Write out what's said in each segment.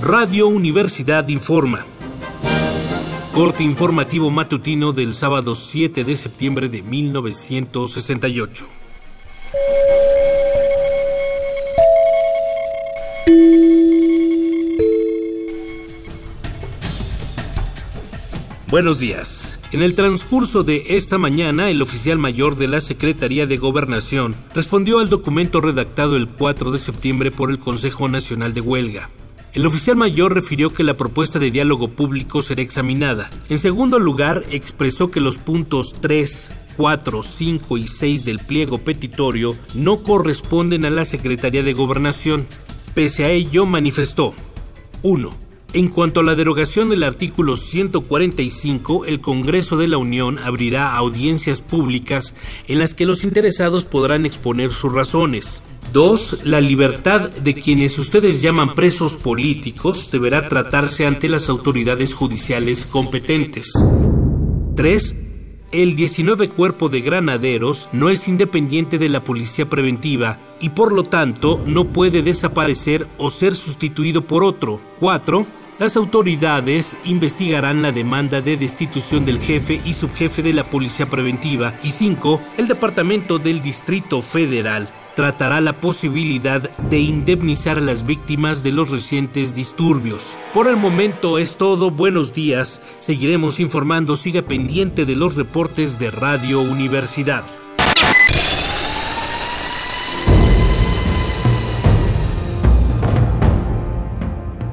Radio Universidad informa. Corte informativo matutino del sábado 7 de septiembre de 1968. Buenos días. En el transcurso de esta mañana, el oficial mayor de la Secretaría de Gobernación respondió al documento redactado el 4 de septiembre por el Consejo Nacional de Huelga. El oficial mayor refirió que la propuesta de diálogo público será examinada. En segundo lugar, expresó que los puntos 3, 4, 5 y 6 del pliego petitorio no corresponden a la Secretaría de Gobernación. Pese a ello, manifestó 1. En cuanto a la derogación del artículo 145, el Congreso de la Unión abrirá audiencias públicas en las que los interesados podrán exponer sus razones. Dos, la libertad de quienes ustedes llaman presos políticos deberá tratarse ante las autoridades judiciales competentes. Tres, el 19 cuerpo de granaderos no es independiente de la policía preventiva y por lo tanto no puede desaparecer o ser sustituido por otro. 4. Las autoridades investigarán la demanda de destitución del jefe y subjefe de la policía preventiva. Y 5. El Departamento del Distrito Federal tratará la posibilidad de indemnizar a las víctimas de los recientes disturbios. Por el momento es todo, buenos días, seguiremos informando, siga pendiente de los reportes de Radio Universidad.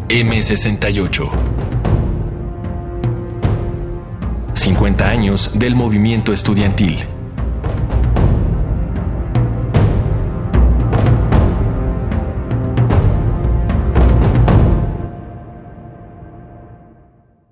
M68 50 años del movimiento estudiantil.